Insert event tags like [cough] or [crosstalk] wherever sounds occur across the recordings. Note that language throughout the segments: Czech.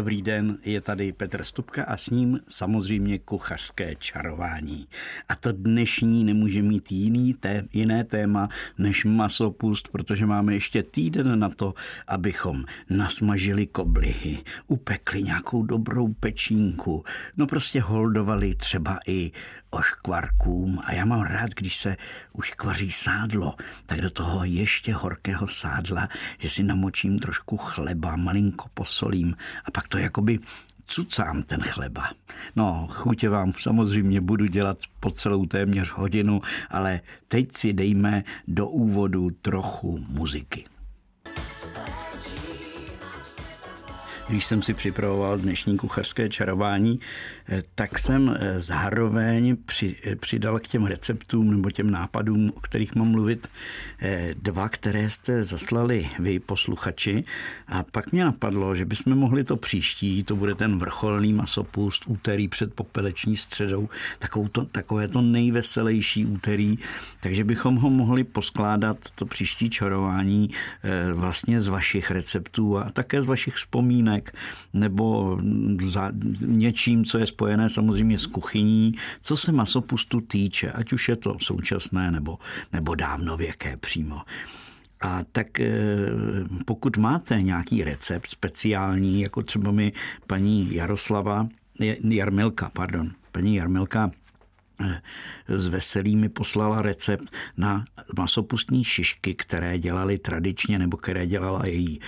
Dobrý den, je tady Petr Stupka a s ním samozřejmě kuchařské čarování. A to dnešní nemůže mít jiný té, jiné téma než masopust, protože máme ještě týden na to, abychom nasmažili koblihy, upekli nějakou dobrou pečínku, no prostě holdovali třeba i oškvarkům a já mám rád, když se už kvaří sádlo, tak do toho ještě horkého sádla, že si namočím trošku chleba, malinko posolím a pak to jakoby cucám ten chleba. No, chutě vám samozřejmě budu dělat po celou téměř hodinu, ale teď si dejme do úvodu trochu muziky. Když jsem si připravoval dnešní kuchařské čarování, tak jsem eh, zároveň eh, přidal k těm receptům nebo těm nápadům, o kterých mám mluvit, dva, které jste zaslali vy, posluchači. A pak mě napadlo, že bychom mohli to příští, to bude ten vrcholný masopust, úterý před popeleční středou, takovou to, takové to nejveselější úterý, takže bychom ho mohli poskládat, to příští čarování, vlastně z vašich receptů a také z vašich vzpomínek nebo za něčím, co je spojené samozřejmě s kuchyní, co se masopustu týče, ať už je to současné nebo, nebo dávnověké přímo. A tak eh, pokud máte nějaký recept speciální, jako třeba mi paní Jaroslava, Jarmilka, pardon, paní Jarmilka s veselými poslala recept na masopustní šišky, které dělali tradičně, nebo které dělala její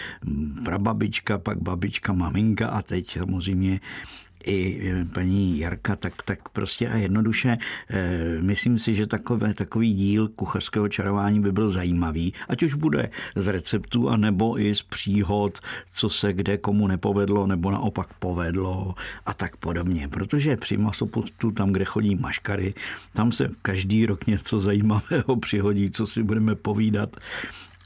prababička, pak babička, maminka a teď samozřejmě i e, paní Jarka, tak, tak prostě a jednoduše e, myslím si, že takové, takový díl kuchařského čarování by byl zajímavý, ať už bude z receptů, anebo i z příhod, co se kde komu nepovedlo, nebo naopak povedlo a tak podobně. Protože při masopostu, tam, kde chodí maškary, tam se každý rok něco zajímavého přihodí, co si budeme povídat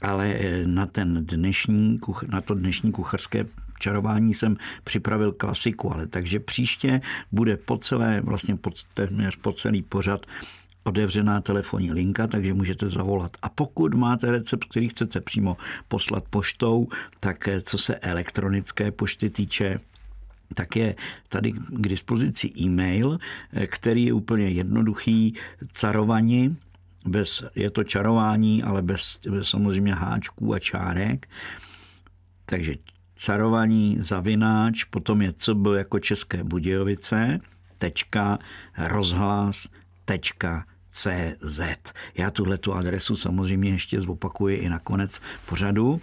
ale e, na, ten dnešní, na to dnešní kuchařské čarování jsem připravil klasiku, ale takže příště bude po celé, vlastně po, téměř po celý pořad otevřená telefonní linka, takže můžete zavolat. A pokud máte recept, který chcete přímo poslat poštou, tak eh, co se elektronické pošty týče, tak je tady k dispozici e-mail, eh, který je úplně jednoduchý, carovaní, bez, je to čarování, ale bez, bez samozřejmě háčků a čárek. Takže carovaní zavináč, potom je co byl jako České Budějovice, tečka, rozhlas, tečka, CZ. Já tuhle tu adresu samozřejmě ještě zopakuji i na konec pořadu.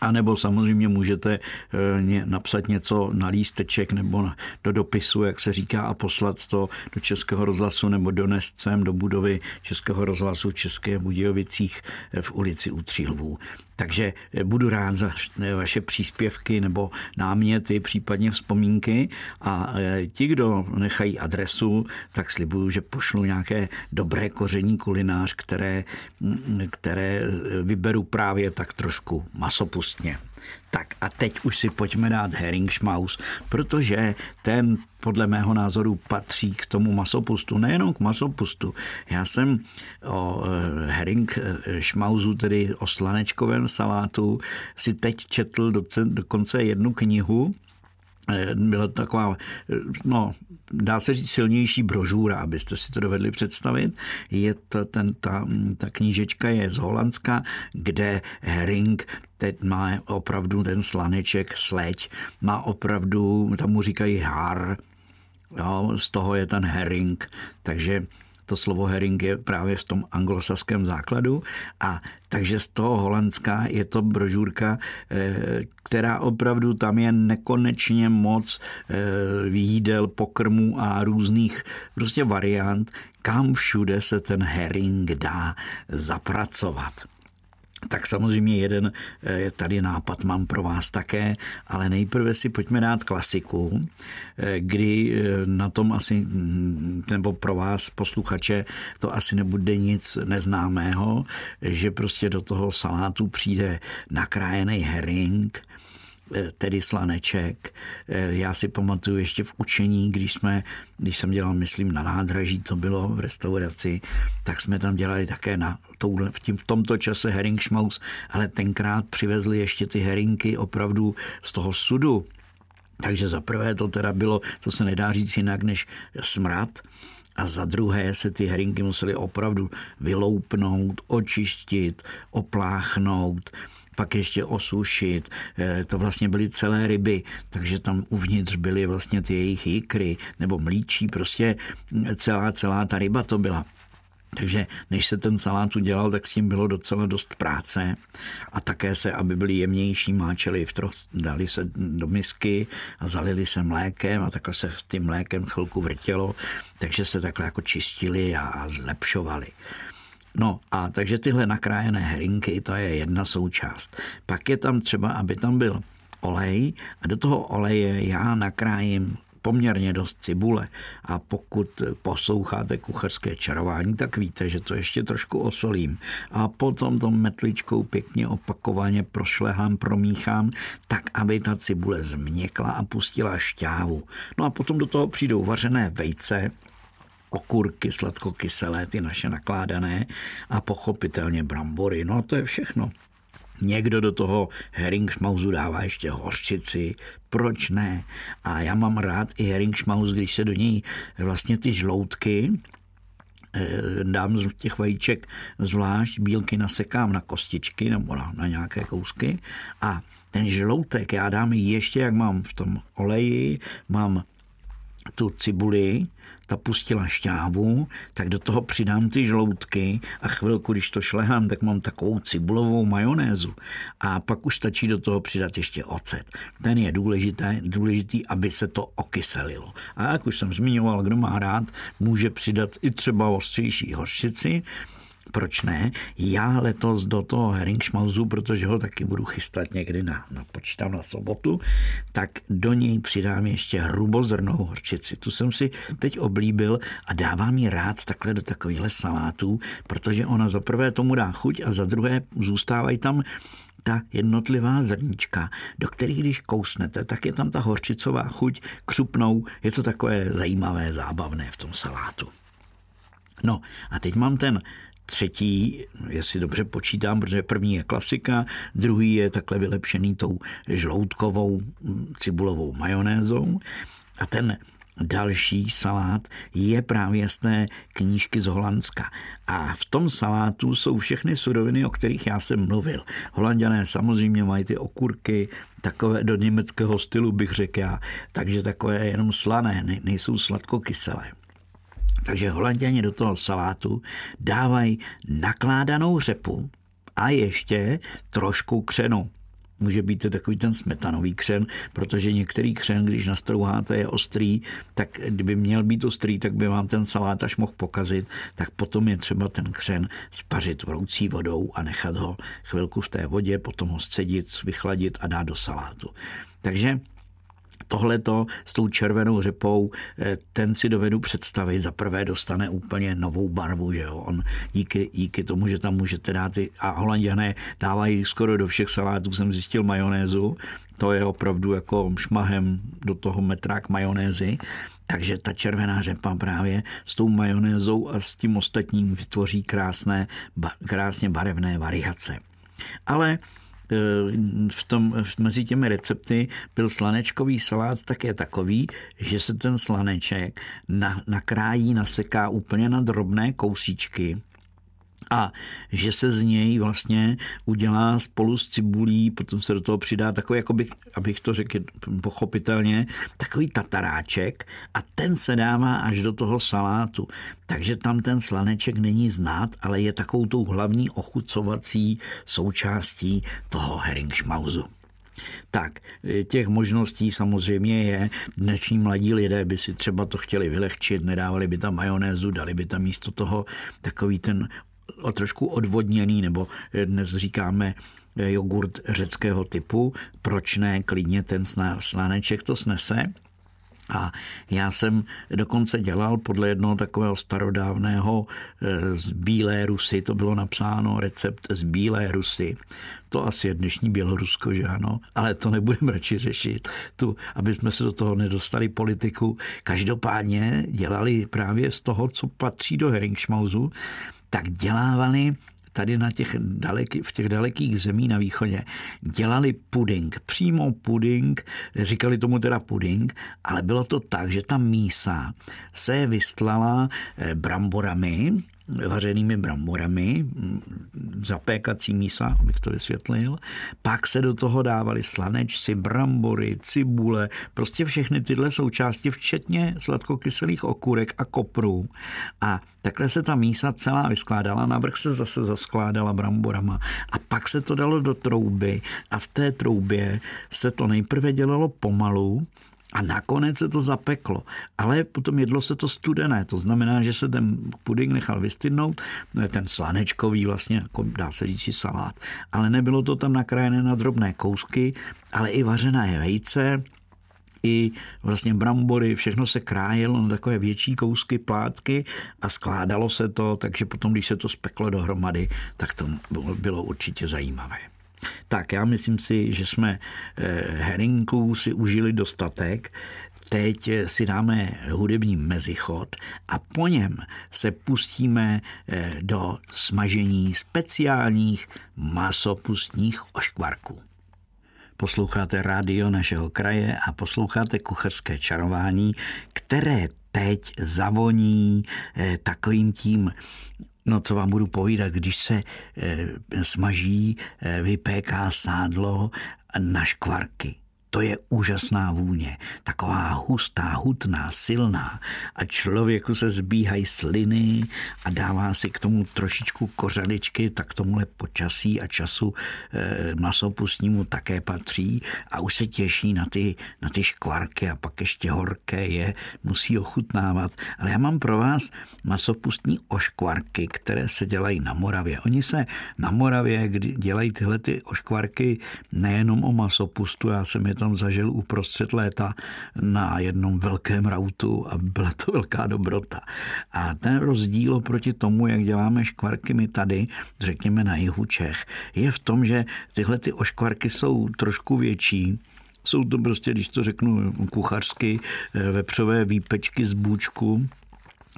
A nebo samozřejmě můžete eh, napsat něco na lísteček nebo do dopisu, jak se říká, a poslat to do Českého rozhlasu nebo donést sem do budovy Českého rozhlasu v České Budějovicích eh, v ulici U Tří lvů. Takže eh, budu rád za vaše příspěvky nebo náměty, případně vzpomínky a ti, kdo nechají adresu, tak slibuju, že pošlu nějaké dobré koření kulinář, které, mm, které vyberu právě tak trošku masopust prostě. Tak a teď už si pojďme dát Heringsmaus, protože ten podle mého názoru patří k tomu masopustu, nejenom k masopustu. Já jsem o eh, herring šmauzu, tedy o slanečkovém salátu, si teď četl dokonce jednu knihu, eh, byla taková, eh, no, dá se říct silnější brožůra, abyste si to dovedli představit. Je to ten, ta, ta knížečka je z Holandska, kde Herring teď má opravdu ten slaneček, sleď, má opravdu, tam mu říkají har, jo, z toho je ten herring, takže to slovo herring je právě v tom anglosaském základu a takže z toho Holandska je to brožurka, eh, která opravdu tam je nekonečně moc eh, jídel, pokrmů a různých prostě variant, kam všude se ten herring dá zapracovat. Tak samozřejmě jeden eh, tady nápad mám pro vás také, ale nejprve si pojďme dát klasiku, eh, kdy eh, na tom asi, mm, nebo pro vás posluchače, to asi nebude nic neznámého, že prostě do toho salátu přijde nakrájený herring, tedy slaneček. Eh, já si pamatuju ještě v učení, když jsme, když jsem dělal, myslím, na nádraží, to bylo v restauraci, tak jsme tam dělali také na touhle, v, tím, v tomto čase herringschmaus, ale tenkrát přivezli ještě ty herinky opravdu z toho sudu. Takže za prvé to teda bylo, to se nedá říct jinak než smrad, a za druhé se ty herinky musely opravdu vyloupnout, očistit, opláchnout, pak ještě osušit. Eh, to vlastně byly celé ryby, takže tam uvnitř byly vlastně ty jejich jikry nebo mlíčí, prostě celá, celá ta ryba to byla. Takže než se ten salát udělal, tak s tím bylo docela dost práce a také se, aby byly jemnější, máčeli v troch, dali se do misky a zalili se mlékem a takhle se v tím mlékem chvilku vrtělo, takže se takhle jako čistili a, a zlepšovali. No a takže tyhle nakrájené herinky, to je jedna součást. Pak je tam třeba, aby tam byl olej a do toho oleje já nakrájím poměrně dost cibule. A pokud posloucháte kuchařské čarování, tak víte, že to ještě trošku osolím. A potom to metličkou pěkně opakovaně prošlehám, promíchám, tak, aby ta cibule změkla a pustila šťávu. No a potom do toho přijdou vařené vejce, okurky sladkokyselé, ty naše nakládané a pochopitelně brambory. No a to je všechno. Někdo do toho heringsmauzu dává ještě hořčici, proč ne? A já mám rád i heringsmauz, když se do něj vlastně ty žloutky, eh, dám z těch vajíček zvlášť, bílky nasekám na kostičky nebo na, na nějaké kousky a ten žloutek já dám ještě, jak mám v tom oleji, mám tu cibuli, ta pustila šťávu, tak do toho přidám ty žloutky a chvilku, když to šlehám, tak mám takovou cibulovou majonézu. A pak už stačí do toho přidat ještě ocet. Ten je důležité, důležitý, aby se to okyselilo. A jak už jsem zmiňoval, kdo má rád, může přidat i třeba ostřejší hořčici, proč ne? Já letos do toho heringsmalzu, protože ho taky budu chystat někdy na, na počítám na sobotu, tak do něj přidám ještě hrubozrnou horčici. Tu jsem si teď oblíbil a dávám ji rád takhle do takovýchhle salátů, protože ona za prvé tomu dá chuť a za druhé zůstávají tam ta jednotlivá zrníčka, do kterých když kousnete, tak je tam ta horčicová chuť křupnou. Je to takové zajímavé, zábavné v tom salátu. No a teď mám ten třetí, jestli dobře počítám, protože první je klasika, druhý je takhle vylepšený tou žloutkovou cibulovou majonézou a ten další salát je právě z té knížky z Holandska. A v tom salátu jsou všechny suroviny, o kterých já jsem mluvil. Holanděné samozřejmě mají ty okurky, takové do německého stylu bych řekl já, takže takové jenom slané, nejsou sladkokyselé. Takže holanděni do toho salátu dávají nakládanou řepu a ještě trošku křenu. Může být to takový ten smetanový křen, protože některý křen, když nastrouháte, je ostrý, tak kdyby měl být ostrý, tak by vám ten salát až mohl pokazit, tak potom je třeba ten křen spařit vroucí vodou a nechat ho chvilku v té vodě, potom ho scedit, vychladit a dát do salátu. Takže tohleto s tou červenou řepou, eh, ten si dovedu představit. Za prvé dostane úplně novou barvu, že jo. On díky, díky tomu, že tam můžete dát ty, a holanděné dávají skoro do všech salátů, jsem zjistil majonézu, to je opravdu jako šmahem do toho metrák majonézy, takže ta červená řepa právě s tou majonézou a s tím ostatním vytvoří krásné, krásně barevné variace. Ale v tom, mezi těmi recepty byl slanečkový salát také takový, že se ten slaneček na, nakrájí, naseká úplně na drobné kousíčky a že se z něj vlastně udělá spolu s cibulí, potom se do toho přidá takový, jako bych, abych to řekl pochopitelně, takový tataráček a ten se dává až do toho salátu. Takže tam ten slaneček není znát, ale je takovou tou hlavní ochucovací součástí toho heringsmauzu. Tak, těch možností samozřejmě je. Dnešní mladí lidé by si třeba to chtěli vylehčit, nedávali by tam majonézu, dali by tam místo toho takový ten trošku odvodněný, nebo dnes říkáme eh, jogurt řeckého typu. Proč ne, klidně ten sláneček to snese. A já jsem dokonce dělal podle jednoho takového starodávného eh, z Bílé Rusy, to bylo napsáno recept z Bílé Rusy. To asi je dnešní Bělorusko, že ano, ale to nebudeme radši řešit, tu, aby jsme se do toho nedostali politiku. Každopádně dělali právě z toho, co patří do Heringschmausu, tak dělávali tady na těch daleký, v těch dalekých zemí na východě. Dělali puding, přímo puding, říkali tomu teda puding, ale bylo to tak, že ta mísa se vystlala eh, bramborami, vařenými bramborami, zapékací mísa, abych to vysvětlil. Pak se do toho dávali slanečci, brambory, cibule, prostě všechny tyhle součásti, včetně sladkokyselých okurek a koprů. A takhle se ta mísa celá vyskládala, navrch se zase zaskládala bramborama a pak se to dalo do trouby a v té troubě se to nejprve dělalo pomalu, a nakonec se to zapeklo. Ale potom jedlo se to studené. To znamená, že se ten puding nechal vystydnout, ten slanečkový vlastně, jako dá se říct salát. Ale nebylo to tam nakrájené na drobné kousky, ale i vařené vejce, i vlastně brambory, všechno se krájelo na takové větší kousky, plátky a skládalo se to, takže potom, když se to speklo dohromady, tak to bylo určitě zajímavé. Tak já myslím si, že jsme eh, herinků si užili dostatek. Teď si dáme hudební mezichod a po něm se pustíme eh, do smažení speciálních masopustních oškvarků. Posloucháte rádio našeho kraje a posloucháte kucharské čarování, které teď zavoní eh, takovým tím No, co vám budu povídat, když se e, smaží, e, vypéká sádlo na škvarky. To je úžasná vůně, taková hustá, hutná, silná a člověku se zbíhají sliny a dává si k tomu trošičku kořaličky, tak tomuhle počasí a času e, masopustnímu také patří a už se těší na ty, na ty škvarky a pak ještě horké je, musí ochutnávat. Ale já mám pro vás masopustní oškvarky, které se dělají na Moravě. Oni se na Moravě dělají tyhle ty oškvarky nejenom o masopustu, já jsem je tam zažil uprostřed léta na jednom velkém rautu a byla to velká dobrota. A ten rozdíl oproti tomu, jak děláme škvarky my tady, řekněme na jihu Čech, je v tom, že tyhle ty oškvarky jsou trošku větší, jsou to prostě, když to řeknu kuchařsky, eh, vepřové výpečky z bůčku,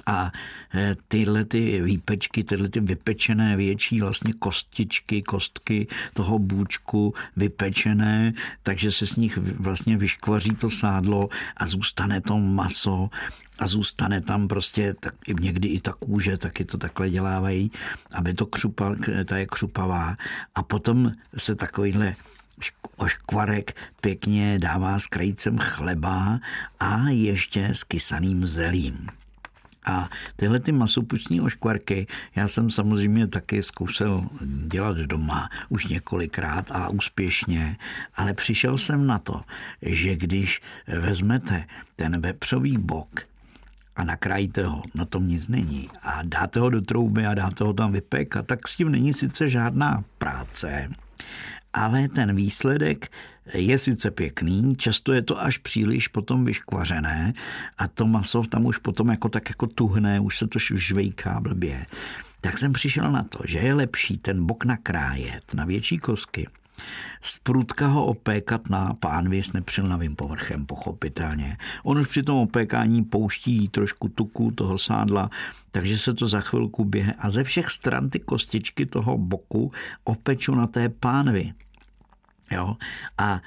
a e, tyhle ty výpečky, tyhle ty vypečené větší vlastně kostičky, kostky toho bůčku vypečené, takže se z nich vlastně vyškvaří to sádlo a zůstane to maso a zůstane tam prostě tak, někdy i ta kůže, taky to takhle dělávají, aby to křupa, ta je křupavá. A potom se takovýhle oškvarek pěkně dává s krajícem chleba a ještě s kysaným zelím. A tyhle ty masopustní oškvarky já jsem samozřejmě taky zkoušel dělat doma už několikrát a úspěšně, ale přišel jsem na to, že když vezmete ten vepřový bok a nakrájíte ho, na tom nic není a dáte ho do trouby a dáte ho tam vypékat, tak s tím není sice žádná práce, ale ten výsledek je sice pěkný, často je to až příliš potom vyškvařené a to maso tam už potom jako tak jako tuhne, už se to žvejká blbě. Tak jsem přišel na to, že je lepší ten bok nakrájet na větší kosky, z prudka ho opékat na pánvi s nepřilnavým povrchem, pochopitelně. On už při tom opékání pouští trošku tuku toho sádla, takže se to za chvilku běhe a ze všech stran ty kostičky toho boku opeču na té pánvi. Jo? A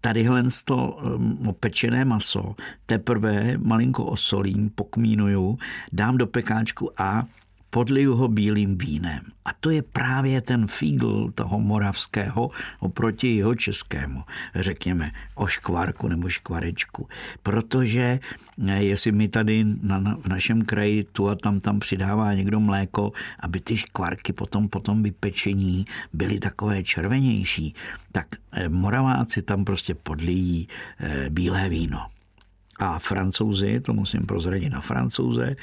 tadyhle to um, opečené maso teprve malinko osolím, pokmínuju, dám do pekáčku a podliju ho bílým vínem. A to je právě ten fígl toho moravského oproti jeho českému, řekněme, o škvarku nebo škvarečku. Protože eh, jestli mi tady na, na, v našem kraji tu a tam tam přidává někdo mléko, aby ty škvarky potom, potom vypečení byly takové červenější, tak eh, moraváci tam prostě podlijí eh, bílé víno. A francouzi, to musím prozradit na francouze,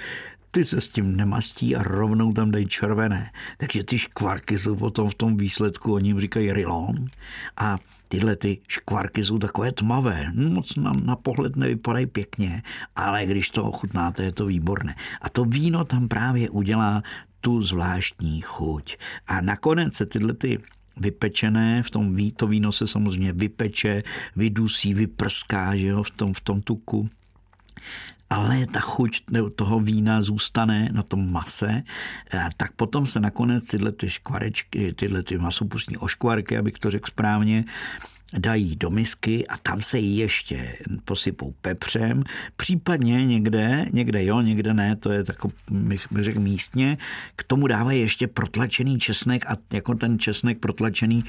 ty se s tím nemastí a rovnou tam dají červené. Takže ty škvarky jsou potom v tom výsledku, oni jim říkají rilon. A tyhle ty škvarky jsou takové tmavé, moc na, na pohled nevypadají pěkně, ale když to ochutnáte, je to výborné. A to víno tam právě udělá tu zvláštní chuť. A nakonec se tyhle ty vypečené, v tom ví, to víno se samozřejmě vypeče, vydusí, vyprská, že jo, v tom, v tom tuku ale ta chuť toho vína zůstane na tom mase, tak potom se nakonec tyhle ty škvarečky, tyhle ty masopustní oškvarky, abych to řekl správně, dají do misky a tam se ještě posypou pepřem, případně někde, někde jo, někde ne, to je takový, bych řekl místně, k tomu dávají ještě protlačený česnek a jako ten česnek protlačený,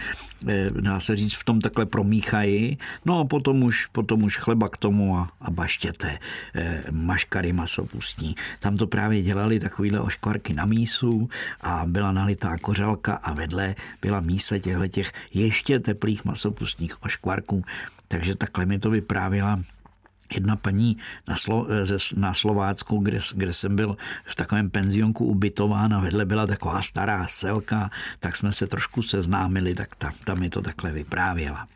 eh, dá se říct, v tom takhle promíchají, no a potom už, potom už chleba k tomu a, a baštěte, eh, maškary masopustní. Tam to právě dělali takovýhle oškvarky na mísu a byla nalitá kořalka a vedle byla mísa těchto těch ještě teplých masopustních různých oškvarků. Takže takhle mi to vyprávěla jedna paní na, Slo, na Slovácku, kde, kde jsem byl v takovém penzionku ubytován a vedle byla taková stará selka, tak jsme se trošku seznámili, tak ta, ta mi to takhle vyprávěla.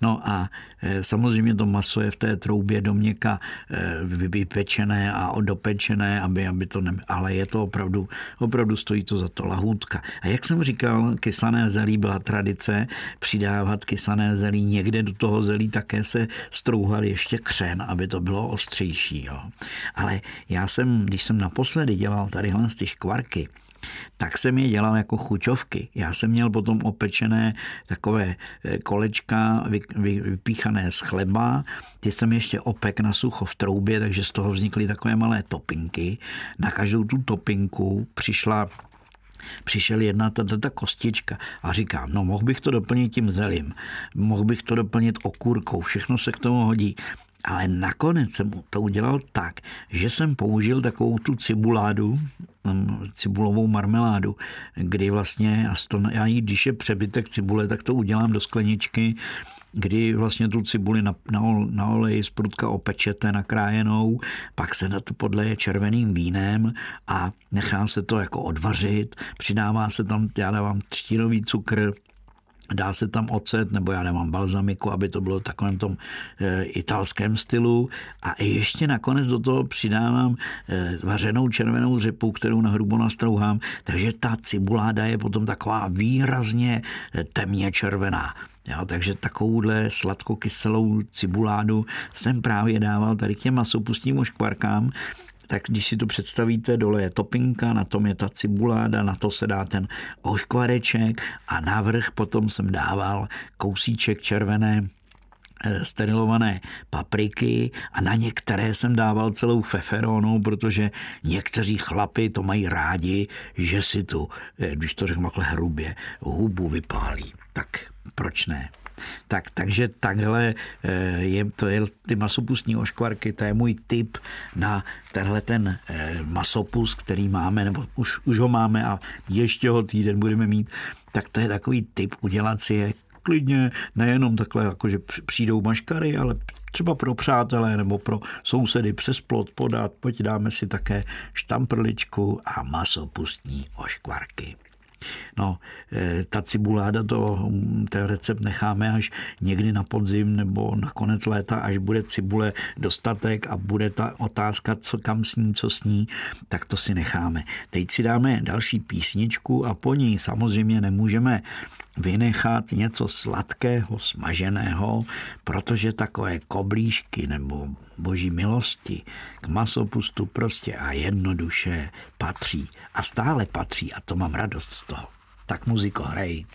No a e, samozřejmě to maso je v té troubě do měka e, vypečené a dopečené, aby, aby to ne... ale je to opravdu, opravdu stojí to za to lahůdka. A jak jsem říkal, kysané zelí byla tradice přidávat kysané zelí. Někde do toho zelí také se strouhal ještě křen, aby to bylo ostřejší. Jo. Ale já jsem, když jsem naposledy dělal tadyhle ty škvarky, tak jsem je dělal jako chuťovky. Já jsem měl potom opečené takové eh, kolečka vypíchané z chleba, ty jsem ještě opek na sucho v troubě, takže z toho vznikly takové malé topinky. Na každou tu topinku přišla přišel jedna ta, ta, ta kostička a říkám, no mohl bych to doplnit tím zelím, mohl bych to doplnit okurkou, všechno se k tomu hodí. Ale nakonec jsem to udělal tak, že jsem použil takovou tu cibuládu, mm, cibulovou marmeládu, kdy vlastně, já jí, když je přebytek cibule, tak to udělám do skleničky, kdy vlastně tu cibuli na, na, na oleji z prudka opečete nakrájenou, pak se na to podleje červeným vínem a nechá se to jako odvařit, přidává se tam, já dávám třtinový cukr, Dá se tam ocet, nebo já nemám balzamiku, aby to bylo v takovém tom e, italském stylu. A ještě nakonec do toho přidávám e, vařenou červenou řepu, kterou na hrubo nastrouhám. Takže ta cibuláda je potom taková výrazně e, temně červená. Jo, takže takovouhle sladkokyselou cibuládu jsem právě dával tady k těm masopustním oškvarkám, tak když si to představíte, dole je topinka, na tom je ta cibuláda, na to se dá ten oškvareček a navrch potom jsem dával kousíček červené eh, sterilované papriky a na některé jsem dával celou feferonu, protože někteří chlapi to mají rádi, že si tu, eh, když to řeknu takhle hrubě, hubu vypálí. Tak proč ne? Tak, takže takhle eh, je, to je ty masopustní oškvarky, to je můj tip na tenhle ten eh, masopust, který máme, nebo už, už ho máme a ještě ho týden budeme mít, tak to je takový tip udělat si je klidně, nejenom takhle, jako že přijdou maškary, ale třeba pro přátelé nebo pro sousedy přes plot podat, pojď dáme si také štamprličku a masopustní oškvarky. No, e, ta cibuláda, to, ten recept necháme až někdy na podzim nebo na konec léta, až bude cibule dostatek a bude ta otázka, co kam sní, co sní, tak to si necháme. Teď si dáme další písničku a po ní samozřejmě nemůžeme vynechat něco sladkého, smaženého, protože takové koblížky nebo boží milosti k masopustu prostě a jednoduše patří. A stále patří a to mám radost z toho. Tak muziko, hrej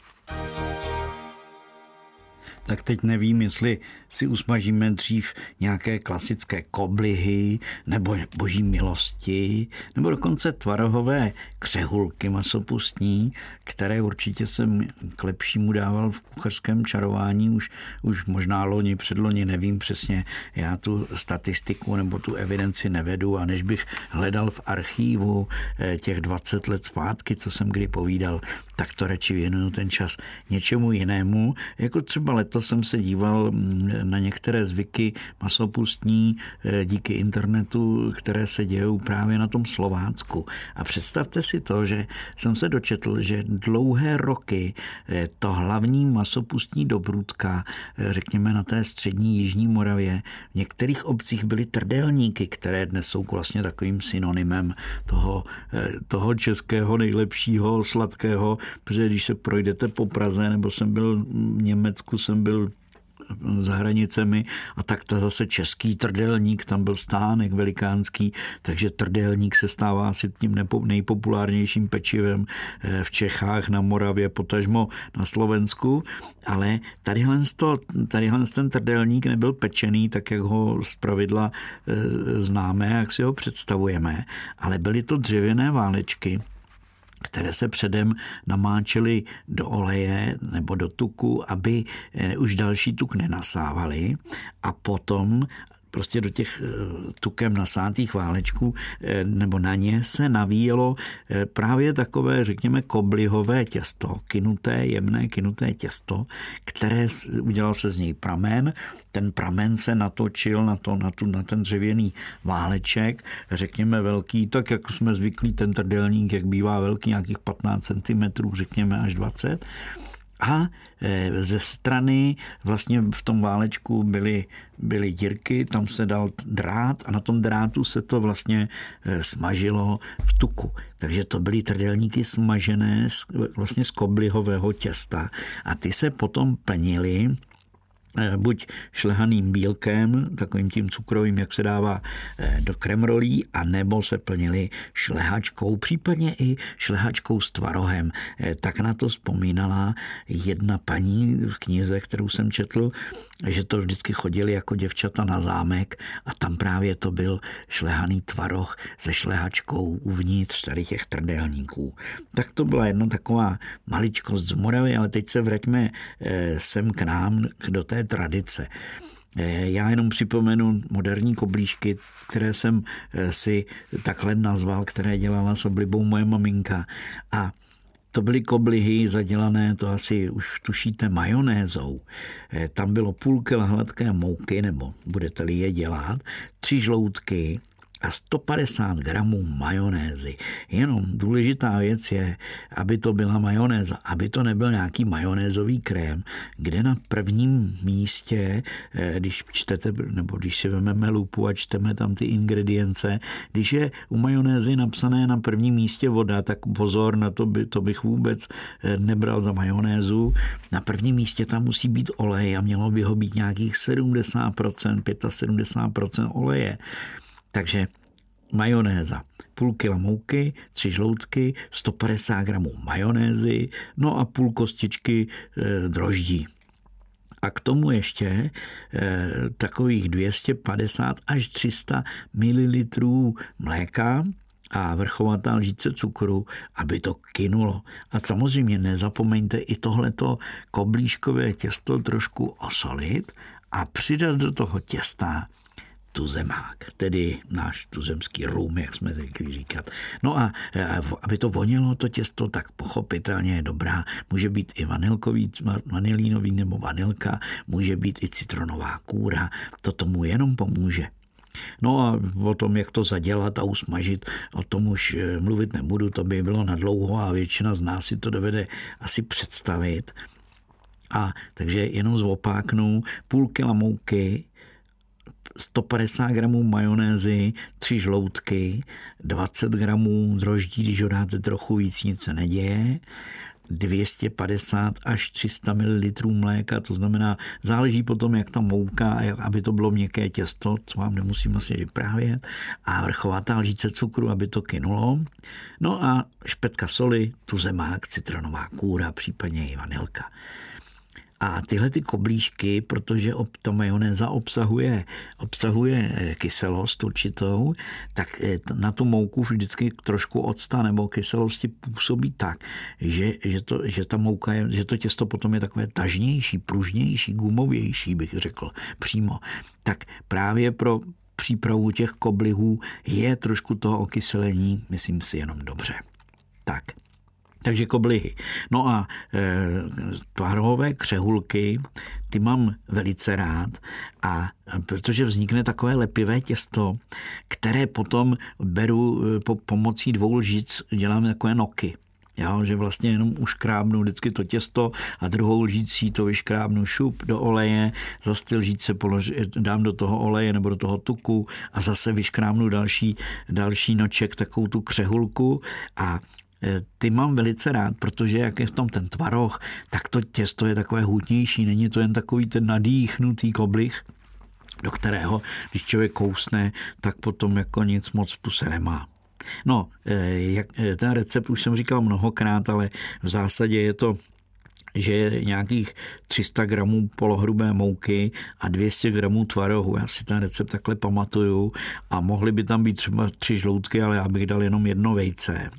tak teď nevím, jestli si usmažíme dřív nějaké klasické koblihy nebo boží milosti, nebo dokonce tvarohové křehulky masopustní, které určitě jsem k lepšímu dával v kuchařském čarování už, už možná loni, předloni, nevím přesně. Já tu statistiku nebo tu evidenci nevedu a než bych hledal v archívu eh, těch 20 let zpátky, co jsem kdy povídal, tak to radši věnuju ten čas něčemu jinému, jako třeba let jsem se díval mm, na některé zvyky masopustní eh, díky internetu, které se dějou právě na tom Slovácku. A představte si to, že jsem se dočetl, že dlouhé roky eh, to hlavní masopustní dobrůdka, eh, řekněme na té střední Jižní Moravě, v některých obcích byly trdelníky, které dnes jsou vlastně takovým synonymem toho, toho českého nejlepšího sladkého, protože když se projdete po Praze, nebo jsem byl v Německu, jsem byl za hranicemi a tak to zase český trdelník, tam byl stánek velikánský, takže trdelník se stává asi tím nejpopulárnějším pečivem eh, v Čechách, na Moravě, potažmo na Slovensku, ale tadyhle, to, tadyhle ten trdelník nebyl pečený tak, jak ho z pravidla eh, známe, jak si ho představujeme, ale byly to dřevěné válečky, které se předem namáčely do oleje nebo do tuku, aby eh, už další tuk nenasávali a potom prostě do těch eh, tukem nasátých válečků eh, nebo na ně se navíjelo právě takové, řekněme, koblihové těsto, kinuté, jemné kinuté těsto, které udělal se z něj pramen. Ten pramen se natočil na, to, na, tu, na ten dřevěný váleček, řekněme velký, tak jak jsme zvyklí, ten trdelník, jak bývá velký, nějakých 15 cm, řekněme až 20 a e, ze strany vlastně v tom válečku byly, byly dírky, tam se dal drát a na tom drátu se to vlastně e, smažilo v tuku. Takže to byly trdelníky smažené vlastně z koblihového těsta a ty se potom plnily buď šlehaným bílkem, takovým tím cukrovým, jak se dává eh, do kremrolí, a nebo se plnili šlehačkou, případně i šlehačkou s tvarohem. Eh, tak na to vzpomínala jedna paní v knize, kterou jsem četl, že to vždycky chodili jako děvčata na zámek a tam právě to byl šlehaný tvaroh se šlehačkou uvnitř tady těch trdelníků. Tak to byla jedna taková maličkost z Moravy, ale teď se vraťme sem k nám, do té tradice. Eh, já jenom připomenu moderní koblížky, které jsem eh, si takhle nazval, které dělala s oblibou moje maminka. A to byly koblihy zadělané, to asi už tušíte, majonézou. Eh, tam bylo půl kila hladké mouky, nebo budete-li je dělat, tři žloutky, a 150 gramů majonézy. Jenom důležitá věc je, aby to byla majonéza, aby to nebyl nějaký majonézový krém, kde na prvním místě, eh, když čtete, nebo když si vezmeme lupu a čteme tam ty ingredience, když je u majonézy napsané na prvním místě voda, tak pozor, na to, by, to bych vůbec eh, nebral za majonézu. Na prvním místě tam musí být olej a mělo by ho být nějakých 70%, 75% oleje. Takže majonéza, půl kila mouky, tři žloutky, 150 gramů majonézy, no a půl kostičky e, droždí. A k tomu ještě e, takových 250 až 300 ml mléka, a vrchovatá lžíce cukru, aby to kynulo. A samozřejmě nezapomeňte i tohleto koblížkové těsto trošku osolit a přidat do toho těsta tuzemák, tedy náš tuzemský rum, jak jsme zvykli říkat. No a aby to vonělo to těsto, tak pochopitelně je dobrá. Může být i vanilkový, vanilínový nebo vanilka, může být i citronová kůra, to tomu jenom pomůže. No a o tom, jak to zadělat a usmažit, o tom už eh, mluvit nebudu, to by bylo na dlouho a většina z nás si to dovede asi představit. A takže jenom zopáknu půl kila mouky, 150 gramů majonézy, 3 žloutky, 20 gramů droždí, když ho dáte trochu víc, nic se neděje, 250 až 300 ml mléka, to znamená, záleží potom, jak ta mouka, aby to bylo měkké těsto, co vám nemusím asi vyprávět, a vrchovatá lžíce cukru, aby to kynulo. No a špetka soli, tuzemák, citronová kůra, případně i vanilka. A tyhle ty koblížky, protože ta majonéza obsahuje, obsahuje eh, kyselost určitou, tak eh, na tu mouku vždycky trošku octa nebo kyselosti působí tak, že, že, to, že ta mouka je, že to těsto potom je takové tažnější, pružnější, gumovější, bych řekl přímo. Tak právě pro přípravu těch koblihů je trošku toho okyselení, myslím si, jenom dobře. Tak. Takže koblihy. No a e, tvarohové křehulky, ty mám velice rád a protože vznikne takové lepivé těsto, které potom beru e, po pomocí dvou lžic, dělám takové noky. Jo, že vlastně jenom uškrábnu vždycky to těsto a druhou lžící to vyškrábnu šup do oleje, zase ty lžíce polož, dám do toho oleje nebo do toho tuku a zase vyškrábnu další, další noček, takovou tu křehulku a ty mám velice rád, protože jak je v tom ten tvaroh, tak to těsto je takové hutnější, není to jen takový ten nadýchnutý koblich, do kterého, když člověk kousne, tak potom jako nic moc v puse nemá. No, eh, eh, ten recept už jsem říkal mnohokrát, ale v zásadě je to že je nějakých 300 gramů polohrubé mouky a 200 gramů tvarohu. Já si ten recept takhle pamatuju a mohly by tam být třeba tři žloutky, ale já bych dal jenom jedno vejce.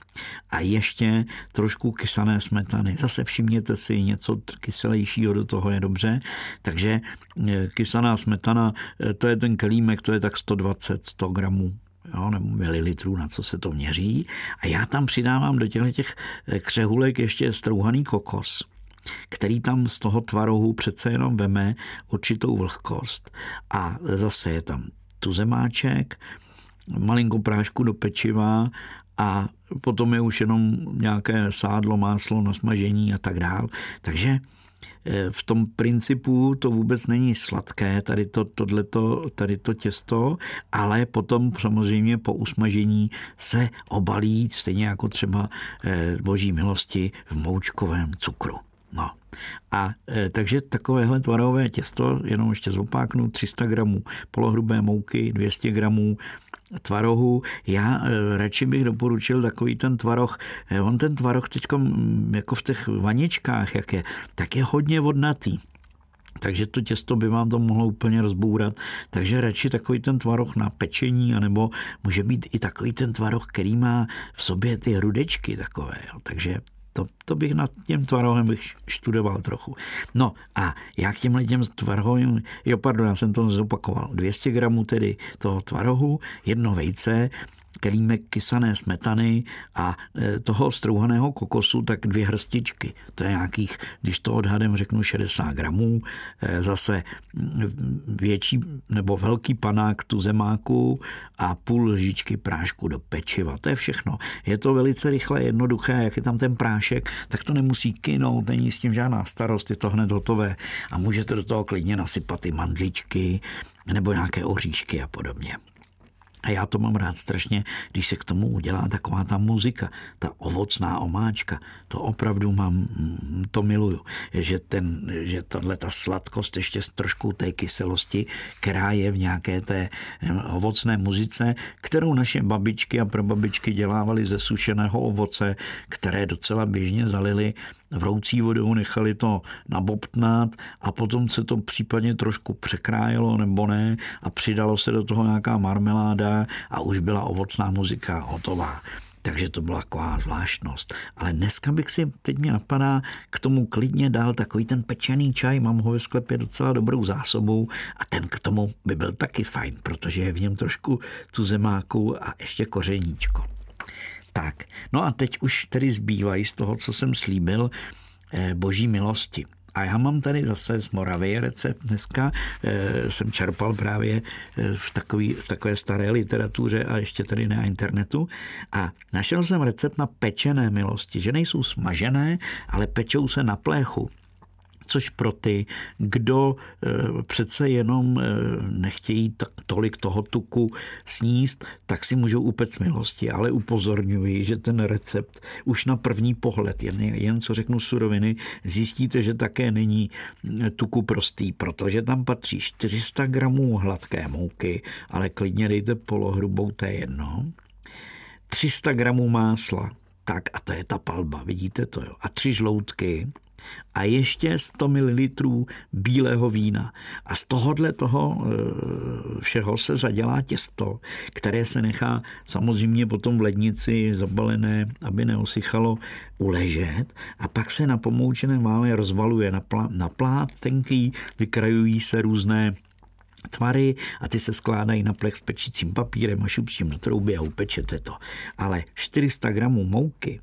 A ještě trošku kysané smetany. Zase všimněte si, něco kyselějšího do toho je dobře. Takže eh, kysaná smetana, to je ten kelímek, to je tak 120-100 gramů jo, nebo mililitrů, na co se to měří. A já tam přidávám do těch eh, křehulek ještě strouhaný kokos který tam z toho tvarohu přece jenom veme určitou vlhkost. A zase je tam tuzemáček, malinko prášku do pečiva a potom je už jenom nějaké sádlo, máslo na smažení a tak dál. Takže Eh, v tom principu to vůbec není sladké, tady to, tohleto, tady to těsto, ale potom samozřejmě po usmažení se obalí, stejně jako třeba eh, boží milosti v moučkovém cukru. No. A e, takže takovéhle tvarové těsto, jenom ještě zopáknu, 300 gramů polohrubé mouky, 200 gramů tvarohu. Já eh, radši bych doporučil takový ten tvaroh. Eh, on ten tvaroh teď jako v těch vaničkách, jak je, tak je hodně vodnatý. Takže to těsto by vám to mohlo úplně rozbourat. Takže radši takový ten tvaroh na pečení, anebo může být i takový ten tvaroh, který má v sobě ty rudečky takové. Jo. Takže to, to bych nad tím tvarohem bych študoval trochu. No a já k těmhle těm tvarohovým, jo pardon, já jsem to zopakoval, 200 gramů tedy toho tvarohu, jedno vejce, kelímek kysané smetany a e, toho strouhaného kokosu, tak dvě hrstičky. To je nějakých, když to odhadem řeknu, 60 gramů. E, zase větší nebo velký panák tu zemáku a půl lžičky prášku do pečiva. To je všechno. Je to velice rychle, jednoduché. Jak je tam ten prášek, tak to nemusí kynout, není s tím žádná starost, je to hned hotové. A můžete do toho klidně nasypat i mandličky nebo nějaké oříšky a podobně. A já to mám rád strašně, když se k tomu udělá taková ta muzika, ta ovocná omáčka. To opravdu mám, to miluju. Že, ten, že tahle ta sladkost ještě s trošku té kyselosti, která je v nějaké té ovocné muzice, kterou naše babičky a prababičky dělávaly ze sušeného ovoce, které docela běžně zalili vroucí vodou, nechali to nabobtnat a potom se to případně trošku překrájelo nebo ne a přidalo se do toho nějaká marmeláda a už byla ovocná muzika hotová. Takže to byla taková zvláštnost. Ale dneska bych si, teď mě napadá, k tomu klidně dal takový ten pečený čaj, mám ho ve sklepě docela dobrou zásobu a ten k tomu by byl taky fajn, protože je v něm trošku tu zemáku a ještě kořeníčko. Tak, no a teď už tedy zbývají z toho, co jsem slíbil, eh, boží milosti. A já mám tady zase z Moravy recept dneska. E, jsem čerpal právě eh, v, takový, v takové staré literatuře a ještě tady na internetu. A našel jsem recept na pečené milosti, že nejsou smažené, ale pečou se na pléchu což pro ty, kdo eh, přece jenom eh, nechtějí tolik toho tuku sníst, tak si můžou upec milosti, ale upozorňuji, že ten recept už na první pohled, jen, jen co řeknu suroviny, zjistíte, že také není eh, tuku prostý, protože tam patří 400 gramů hladké mouky, ale klidně dejte polohrubou, to je jedno. 300 gramů másla, tak a to je ta palba, vidíte to jo. A tři žloutky, a ještě 100 ml bílého vína. A z tohohle toho eh, všeho se zadělá těsto, které se nechá samozřejmě potom v lednici zabalené, aby neosychalo, uležet a pak se na pomoučeném vále rozvaluje na, plá, na plát tenký, vykrajují se různé tvary a ty se skládají na plech s pečícím papírem a šupším do trouby a upečete to. Ale 400 gramů mouky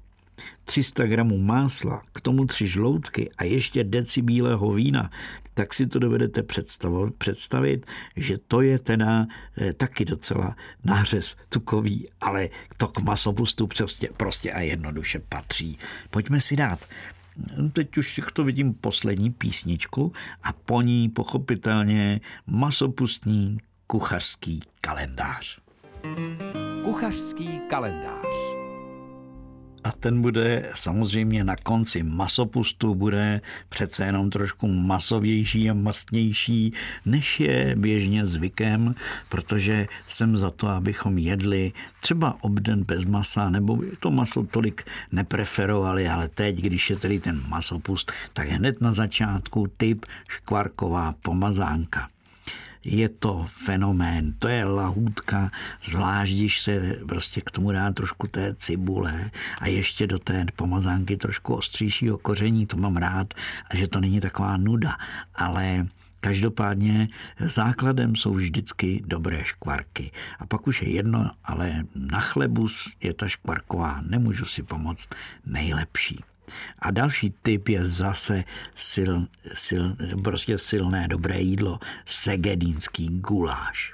300 gramů másla, k tomu tři žloutky a ještě deci bílého vína, tak si to dovedete představit, že to je teda eh, taky docela nářez tukový, ale to k masopustu prostě, prostě a jednoduše patří. Pojďme si dát teď už to vidím poslední písničku a po ní pochopitelně masopustní kuchařský kalendář. Kuchařský kalendář a ten bude samozřejmě na konci masopustu, bude přece jenom trošku masovější a mastnější, než je běžně zvykem, protože jsem za to, abychom jedli třeba obden bez masa, nebo to maso tolik nepreferovali, ale teď, když je tedy ten masopust, tak hned na začátku typ škvarková pomazánka je to fenomén, to je lahůdka, zvlášť když se prostě k tomu dá trošku té cibule a ještě do té pomazánky trošku ostřejšího koření, to mám rád a že to není taková nuda, ale Každopádně základem jsou vždycky dobré škvarky. A pak už je jedno, ale na chlebu je ta škvarková, nemůžu si pomoct, nejlepší. A další typ je zase sil, sil, prostě silné dobré jídlo, segedínský guláš.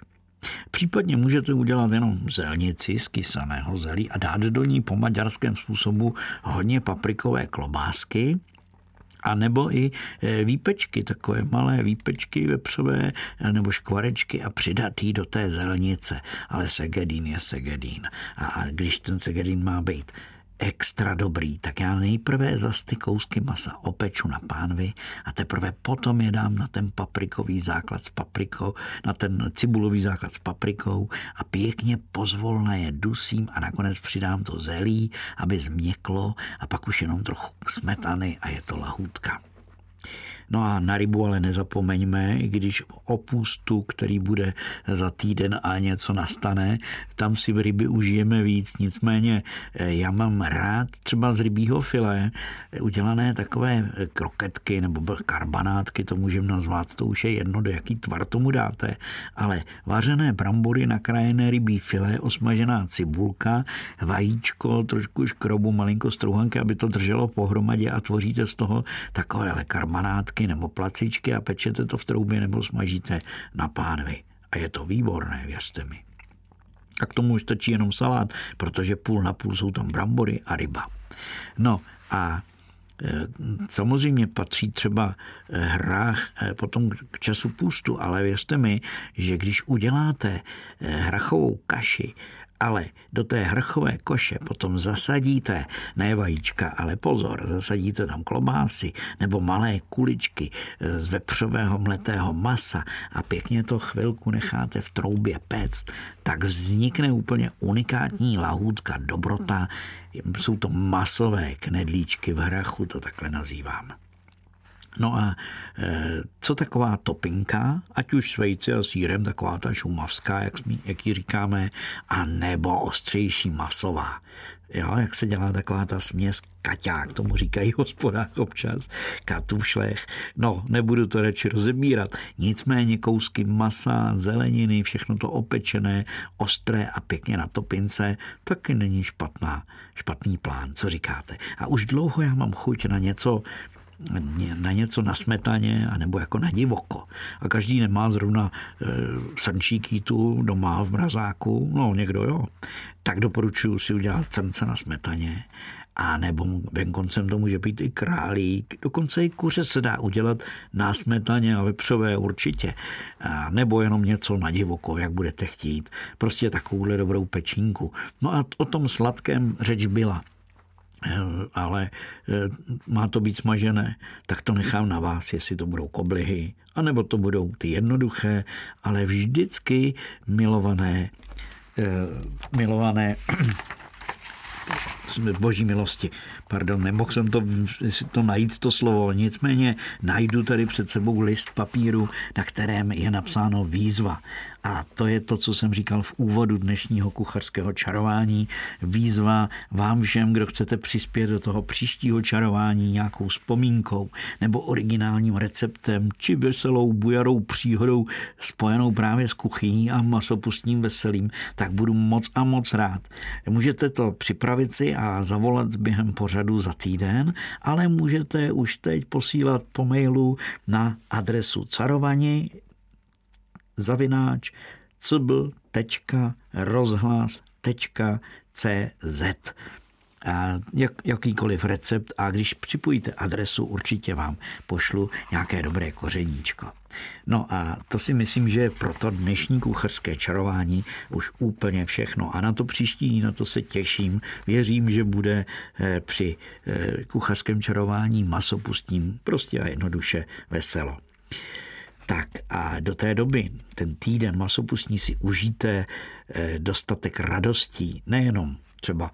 Případně můžete udělat jenom zelnici z kysaného zelí a dát do ní po maďarském způsobu hodně paprikové klobásky, a nebo i e, výpečky, takové malé výpečky vepřové nebo škvarečky a přidat jí do té zelnice. Ale segedín je segedín. A když ten segedín má být extra dobrý, tak já nejprve za ty kousky masa opeču na pánvi a teprve potom je dám na ten paprikový základ s paprikou, na ten cibulový základ s paprikou a pěkně pozvolna je dusím a nakonec přidám to zelí, aby změklo a pak už jenom trochu smetany a je to lahůdka. No a na rybu ale nezapomeňme, i když opustu, který bude za týden a něco nastane, tam si v ryby užijeme víc. Nicméně eh, já mám rád třeba z rybího filé udělané takové kroketky nebo karbanátky, to můžeme nazvat, to už je jedno, do jaký tvar tomu dáte, ale vařené brambory, nakrájené rybí filé, osmažená cibulka, vajíčko, trošku škrobu, malinko strouhanky, aby to drželo pohromadě a tvoříte z toho takové karbanátky koláčky nebo placičky a pečete to v troubě nebo smažíte na pánvi. A je to výborné, věřte mi. A k tomu už stačí jenom salát, protože půl na půl jsou tam brambory a ryba. No a e, Samozřejmě patří třeba e, hrách e, potom k času půstu, ale věřte mi, že když uděláte hrachovou kaši ale do té hrchové koše potom zasadíte ne vajíčka, ale pozor, zasadíte tam klobásy nebo malé kuličky eh, z vepřového mletého masa a pěkně to chvilku necháte v troubě péct, tak vznikne úplně unikátní lahůdka, dobrota. Jsou to masové knedlíčky v hrachu, to takhle nazývám. No a e, co taková topinka, ať už s vejci a sírem, taková ta šumavská, jak, jak ji říkáme, a nebo ostřejší masová. Jo, jak se dělá taková ta směs kaťák, tomu říkají hospodách občas, katufšlech. No, nebudu to radši rozebírat. Nicméně kousky masa, zeleniny, všechno to opečené, ostré a pěkně na topince, taky není špatná, špatný plán, co říkáte. A už dlouho já mám chuť na něco, na něco na smetaně, anebo jako na divoko. A každý nemá zrovna e, srnčíky tu doma v mrazáku, no někdo jo. Tak doporučuji si udělat srnce na smetaně a nebo venkoncem to může být i králík, dokonce i kuře se dá udělat na smetaně a vepřové určitě, a nebo jenom něco na divoko, jak budete chtít, prostě takovouhle dobrou pečínku. No a o tom sladkém řeč byla. Eh, ale eh, má to být smažené, tak to nechám na vás, jestli to budou koblihy, anebo to budou ty jednoduché, ale vždycky milované, eh, milované [clears throat] boží milosti. Pardon, nemohl jsem to, to najít, to slovo. Nicméně najdu tady před sebou list papíru, na kterém je napsáno výzva. A to je to, co jsem říkal v úvodu dnešního kuchařského čarování. Výzva vám všem, kdo chcete přispět do toho příštího čarování nějakou vzpomínkou nebo originálním receptem či veselou bujarou příhodou spojenou právě s kuchyní a masopustním veselým, tak budu moc a moc rád. Můžete to připravit si a zavolat během pořadu za týden, ale můžete už teď posílat po mailu na adresu carovani zavináč cz a jak, jakýkoliv recept a když připojíte adresu, určitě vám pošlu nějaké dobré kořeníčko. No a to si myslím, že je pro to dnešní kuchařské čarování už úplně všechno. A na to příští, na to se těším. Věřím, že bude eh, při eh, kuchařském čarování masopustím prostě a jednoduše veselo. Tak a do té doby, ten týden masopustní si užijte eh, dostatek radostí, nejenom třeba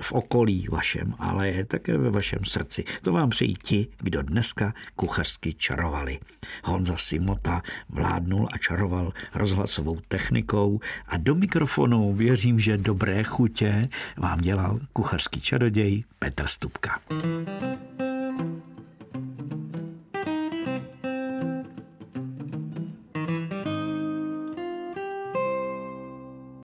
v okolí vašem, ale je také ve vašem srdci. To vám přejí ti, kdo dneska kuchařsky čarovali. Honza Simota vládnul a čaroval rozhlasovou technikou a do mikrofonu věřím, že dobré chutě vám dělal kuchařský čaroděj Petr Stupka.